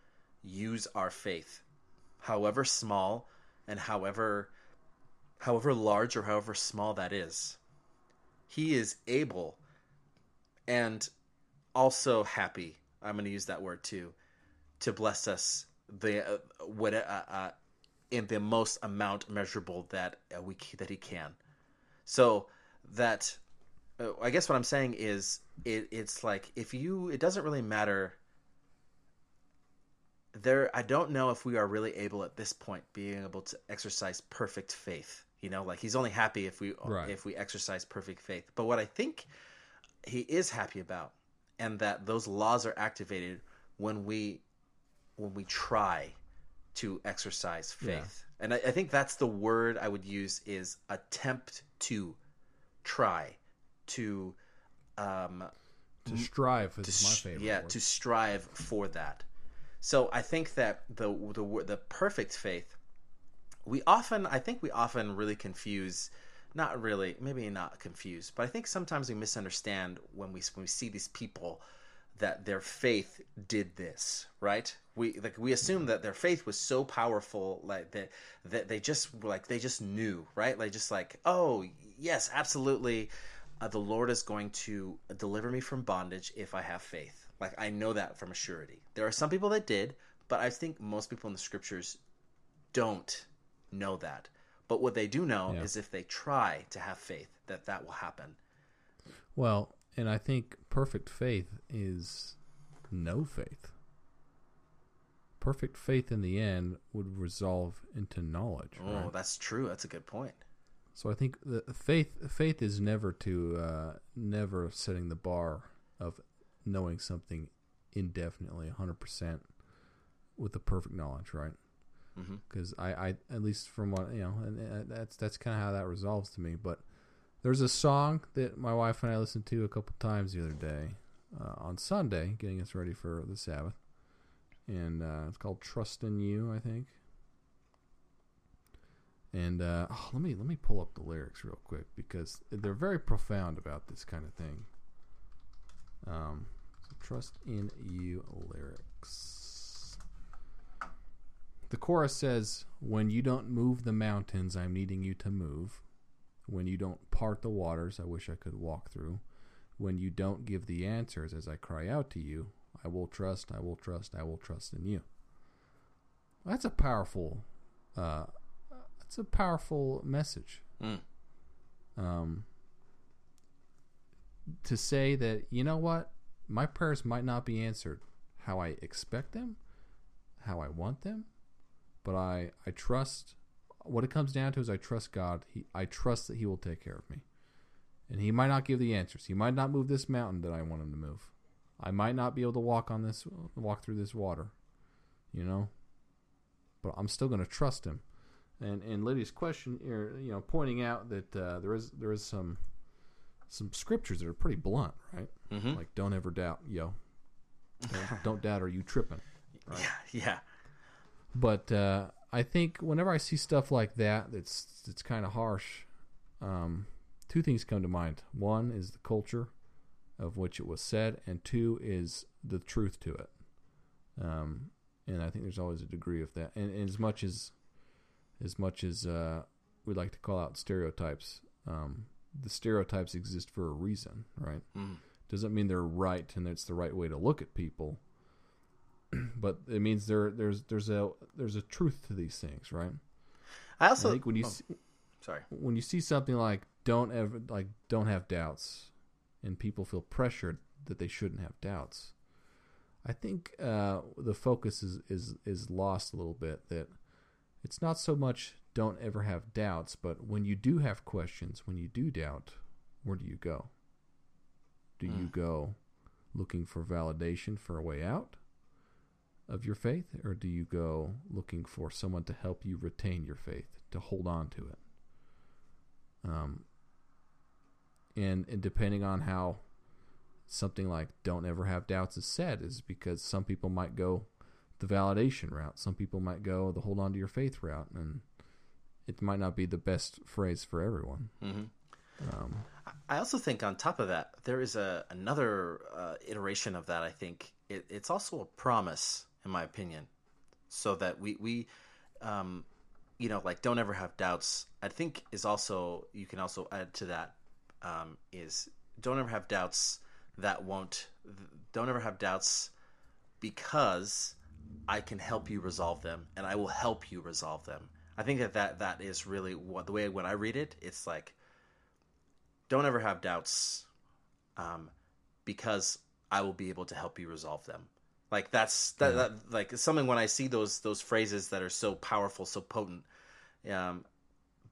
use our faith, however small and however however large or however small that is, he is able and also happy. I'm going to use that word too to bless us the uh, what uh, uh, in the most amount measurable that uh, we that he can. So that I guess what I'm saying is it, it's like if you it doesn't really matter. There I don't know if we are really able at this point being able to exercise perfect faith you know? Like he's only happy if we Right. if we exercise perfect faith. But what I think he is happy about and that those laws are activated when we when we try to exercise faith. And I, I think that's the word I would use is attempt to try to um To strive is to my favorite. yeah word. to strive for that so i think that the the the perfect faith we often i think we often really confuse not really maybe not confuse but i think sometimes we misunderstand when we when we see these people that their faith did this right we like we assume that their faith was so powerful like that that they just like they just knew right like just like oh yes absolutely uh, the lord is going to deliver me from bondage if i have faith like i know that from a surety there are some people that did but i think most people in the scriptures don't know that but what they do know Yeah. is if they try to have faith that that will happen Well, and I think perfect faith is no faith. Perfect faith in the end would resolve into knowledge. oh right? that's true that's a good point So I think the faith faith is never to uh, never setting the bar of knowing something indefinitely, hundred percent, with the perfect knowledge, right? Mhm. Because I, I, at least from what you know, and that's that's kind of how that resolves to me. But there's a song that my wife and I listened to a couple times the other day uh, on Sunday, getting us ready for the Sabbath, and uh, it's called "Trust in You," I think. And uh, oh, let me let me pull up the lyrics real quick because they're very profound about this kind of thing. Um, so trust in you lyrics. The chorus says, "When you don't move the mountains, I'm needing you to move. When you don't part the waters, I wish I could walk through. When you don't give the answers as I cry out to you, I will trust, I will trust, I will trust in you." That's a powerful uh, it's a powerful message. Mm. Um, to say that you know what, my prayers might not be answered how I expect them, how I want them, but I I trust. What it comes down to is I trust God. He I trust that He will take care of me, and He might not give the answers. He might not move this mountain that I want Him to move. I might not be able to walk on this, walk through this water, you know. But I'm still going to trust Him. And and Lydia's question, er, you know, pointing out that uh, there is there is some some scriptures that are pretty blunt, right? Mhm. Like don't ever doubt, yo. Don't, don't doubt, or you tripping. yeah yeah But uh, I think whenever I see stuff like that, it's it's kind of harsh. Um, two things come to mind. One is the culture of which it was said, and two is the truth to it. Um, and I think there's always a degree of that. And, and as much as as much as uh, we like to call out stereotypes, um, the stereotypes exist for a reason, right? Mm. Doesn't mean they're right and it's the right way to look at people, but it means there there's there's a there's a truth to these things, right? I I also think when you oh, see, sorry. when you see something like don't ever like don't have doubts and people feel pressured that they shouldn't have doubts i think uh, the focus is, is is lost a little bit that it's not so much don't ever have doubts but when you do have questions when you do doubt where do you go? Do you go looking for validation for a way out of your faith or do you go looking for someone to help you retain your faith to hold on to it? Um, and and depending on how something like "don't ever have doubts" is said, is because some people might go the validation route, some people might go the hold on to your faith route, and it might not be the best phrase for everyone. Mhm. Um, I also think on top of that, there is a another uh, iteration of that. I think it, it's also a promise, in my opinion, so that we we, um, you know, like don't ever have doubts. I think is also you can also add to that um, is don't ever have doubts that won't don't ever have doubts because I can help you resolve them and I will help you resolve them. I think that that, that is really what the way when I read it, it's like don't ever have doubts um, because I will be able to help you resolve them. Like that's that, that like something when I see those those phrases that are so powerful, so potent, um,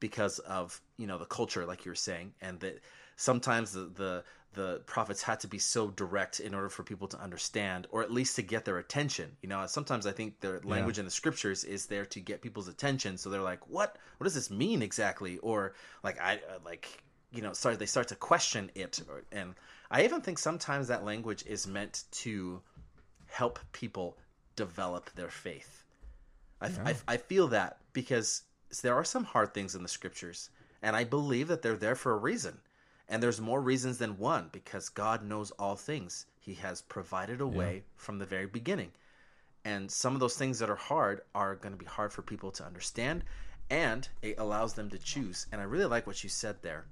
because of you know the culture, like you were saying, and that sometimes the, the the prophets had to be so direct in order for people to understand, or at least to get their attention. You know, sometimes I think the language in the scriptures is there to get people's attention, so they're like, "What? What does this mean exactly?" Or like, I uh, like you know, start they start to question it, or, and I even think sometimes that language is meant to help people develop their faith. I, I, I feel that because there are some hard things in the scriptures, and I believe that they're there for a reason. And there's more reasons than one because God knows all things. He has provided a way from the very beginning. And some of those things that are hard are going to be hard for people to understand, and it allows them to choose. And I really like what you said there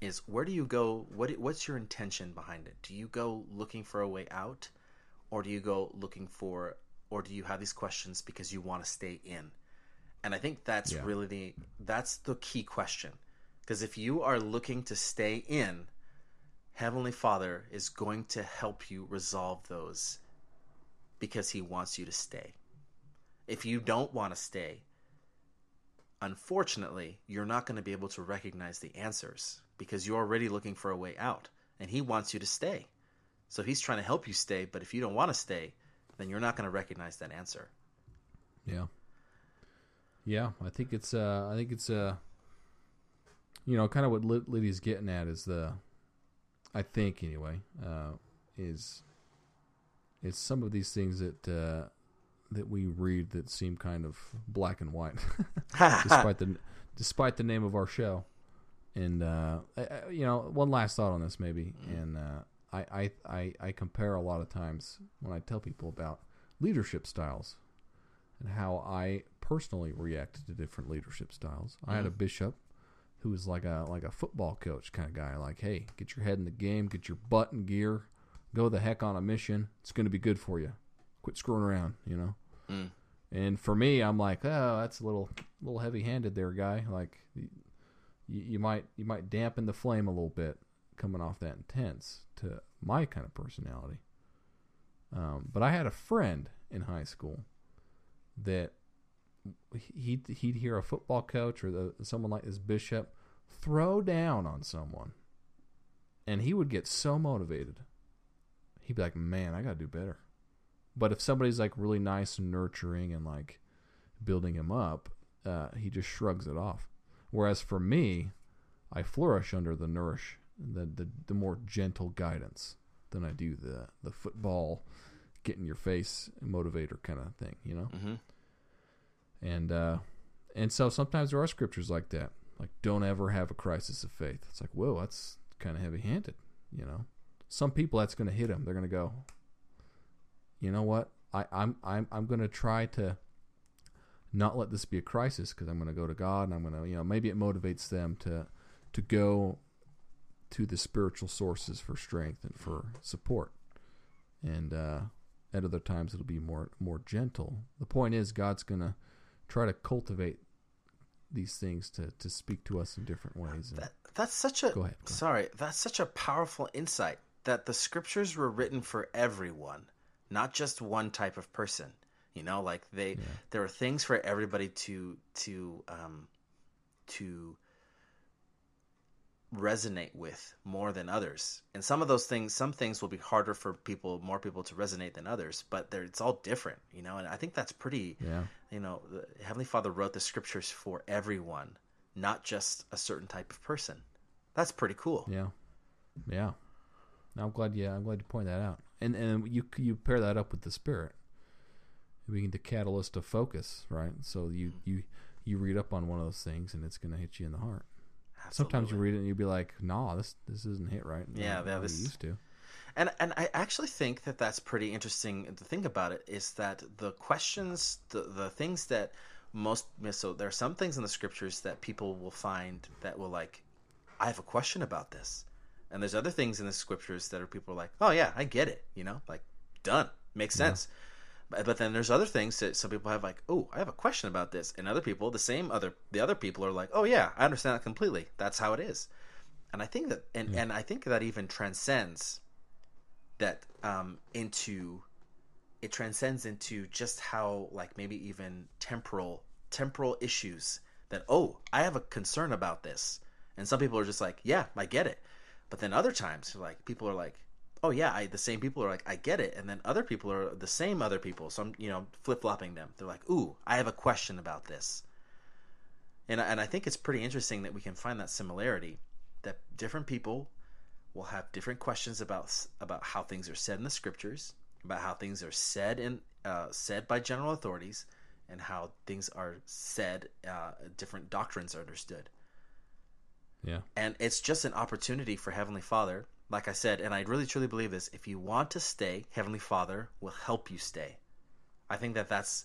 is where do you go what what's your intention behind it do you go looking for a way out or do you go looking for or do you have these questions because you want to stay in and i think that's Yeah. really the that's the key question because if you are looking to stay in heavenly father is going to help you resolve those because he wants you to stay if you don't want to stay unfortunately, you're not going to be able to recognize the answers because you're already looking for a way out and he wants you to stay. So he's trying to help you stay, but if you don't want to stay, then you're not going to recognize that answer. Yeah. Yeah, I think it's uh I think it's uh you know, kind of what Lydia's getting at is the I think anyway, uh is it's some of these things that uh that we read that seem kind of black and white despite the despite the name of our show. And uh I, I- you know, one last thought on this maybe and uh I, I, I, I compare a lot of times when I tell people about leadership styles and how I personally react to different leadership styles. I had a bishop who was like a like a football coach kind of guy. Like, hey, get your head in the game, get your butt in gear, go the heck on a mission. It's going to be good for you. Quit screwing around, you know. Mm. And for me, I'm like, oh, that's a little little heavy handed there, guy. Like, you, you might you might dampen the flame a little bit coming off that intense to my kind of personality. Um, but I had a friend in high school that he'd he'd hear a football coach or the, someone like this bishop throw down on someone, and he would get so motivated. He'd be like, "Man, I got to do better." But if somebody's like really nice and nurturing and like building him up, uh, he just shrugs it off. Whereas for me, I flourish under the nourish, the, the the more gentle guidance than I do the the football, get in your face motivator kind of thing. You know. Mm-hmm. And uh, and so sometimes there are scriptures like that, like don't ever have a crisis of faith. It's like whoa, that's kind of heavy handed, you know. Some people that's going to hit them. They're going to go, you know what? I, I'm I'm I'm going to try to not let this be a crisis because I'm going to go to God and I'm going to you know maybe it motivates them to to go to the spiritual sources for strength and for support. And uh, at other times it'll be more more gentle. The point is God's going to try to cultivate these things to, to speak to us in different ways. That, that's such a Go ahead, go sorry. That's such a powerful insight that the scriptures were written for everyone, not just one type of person. You know, like they there are things for everybody to to um, to resonate with more than others. And some of those things, some things will be harder for people, more people to resonate than others. But they're, it's all different, you know. And I think that's pretty yeah. you know, the Heavenly Father wrote the scriptures for everyone, not just a certain type of person. That's pretty cool. Yeah, yeah. Now, I'm glad. Yeah, I'm glad you point that out. And and you you pair that up with the spirit, being the catalyst of focus, right? So you you you read up on one of those things, and it's going to hit you in the heart. Sometimes you read it and you'll be like, "Nah, this this isn't hit right." Yeah, yeah, this- used to. And and I actually think that that's pretty interesting. The thing about it is that the questions, the the things that most so there are some things in the scriptures that people will find that will like, I have a question about this, and there's other things in the scriptures that are people are like, oh yeah, I get it, you know, like done, makes sense. But, but then there's other things that some people have like, oh, I have a question about this, and other people, the same other the other people are like, oh yeah, I understand that completely. That's how it is. And I think that, and, and I think that even transcends that um, into it transcends into just how like maybe even temporal temporal issues that oh I have a concern about this and some people are just like yeah I get it but then other times like people are like oh yeah I the same people are like I get it and then other people are the same other people so I'm you know flip flopping them they're like ooh I have a question about this and I- and I think it's pretty interesting that we can find that similarity that different people will have different questions about about how things are said in the scriptures, about how things are said and uh, said by general authorities, and how things are said. Uh, different doctrines are understood, Yeah, and it's just an opportunity for Heavenly Father. Like I said, and I really truly believe this: if you want to stay, Heavenly Father will help you stay. I think that that's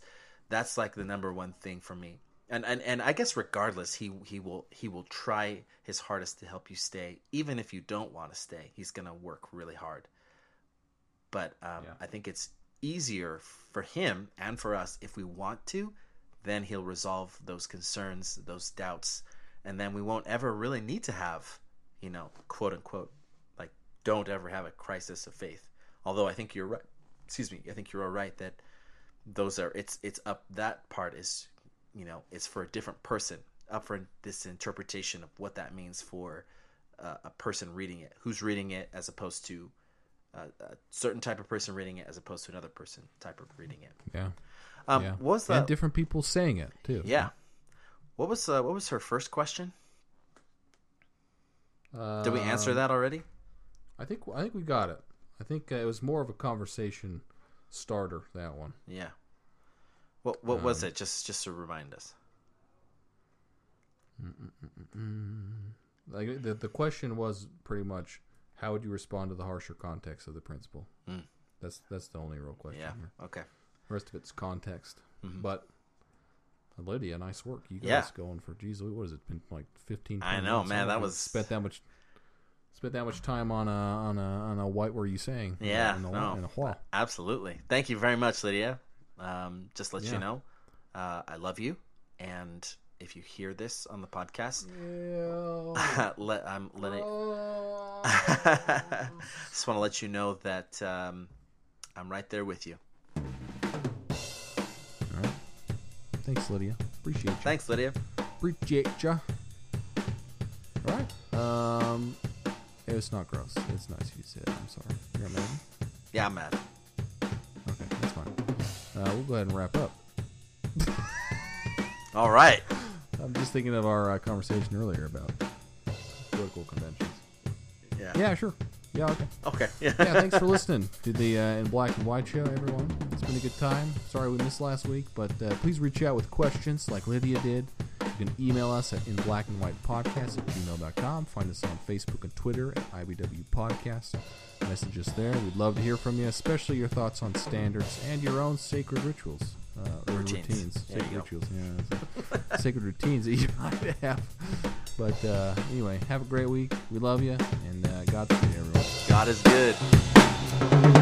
that's like the number one thing for me. And, and and I guess regardless, he he will he will try his hardest to help you stay, even if you don't want to stay. He's gonna work really hard. But um, Yeah. I think it's easier for him and for us if we want to. Then he'll resolve those concerns, those doubts, and then we won't ever really need to have, you know, quote unquote, don't ever have a crisis of faith. Although I think you're right. Excuse me. I think you're all right that those are it's it's up that part is you know it's for a different person up for this interpretation of what that means for uh, a person reading it who's reading it as opposed to uh, a certain type of person reading it as opposed to another person type of reading it yeah, um yeah. what was the and different people saying it too. yeah what was uh, what was her first question Uh, did we answer that already I think I think we got it. I think uh, it was more of a conversation starter that one. yeah what what was it just just to remind us Like the the question was pretty much how would you respond to the harsher context of the principle? That's that's the only real question yeah here. okay The rest of it's context. But uh, Lydia, nice work. You guys Yeah. going for geez, what has it been like 15 I know, man, that was- spent that much spent that much time on a on a on a white were you saying? Yeah, in a, no. in a while. Absolutely. Thank you very much, Lydia. Um, just let Yeah. you know, uh, I love you, and if you hear this on the podcast, let I'm letting. just want to let you know that um, I'm right there with you. All right. Thanks, Lydia. Appreciate you. Thanks, Lydia. Appreciate ya. All right. Um, it's not gross. It's nice of you say that. I'm sorry. You're mad. Yeah, I'm mad. Okay, that's fine. Uh, we'll go ahead and wrap up. All right. I'm just thinking of our uh, conversation earlier about political conventions. Yeah. Yeah, sure. Yeah, okay. Okay. Yeah, thanks for listening to the uh, In Black and White show, everyone. It's It's been a good time. Sorry we missed last week, but uh, please reach out with questions like Lydia did. You can email us at in black and white podcast at gmail.com. Find us on Facebook and Twitter at IBW Podcast. Message us there. We'd love to hear from you, especially your thoughts on standards and your own sacred rituals. Uh, or Routines. routines. Sacred rituals. Yeah. sacred routines that you might have. But uh, anyway, have a great week. We love you, and uh, Godspeed, everyone. God is good.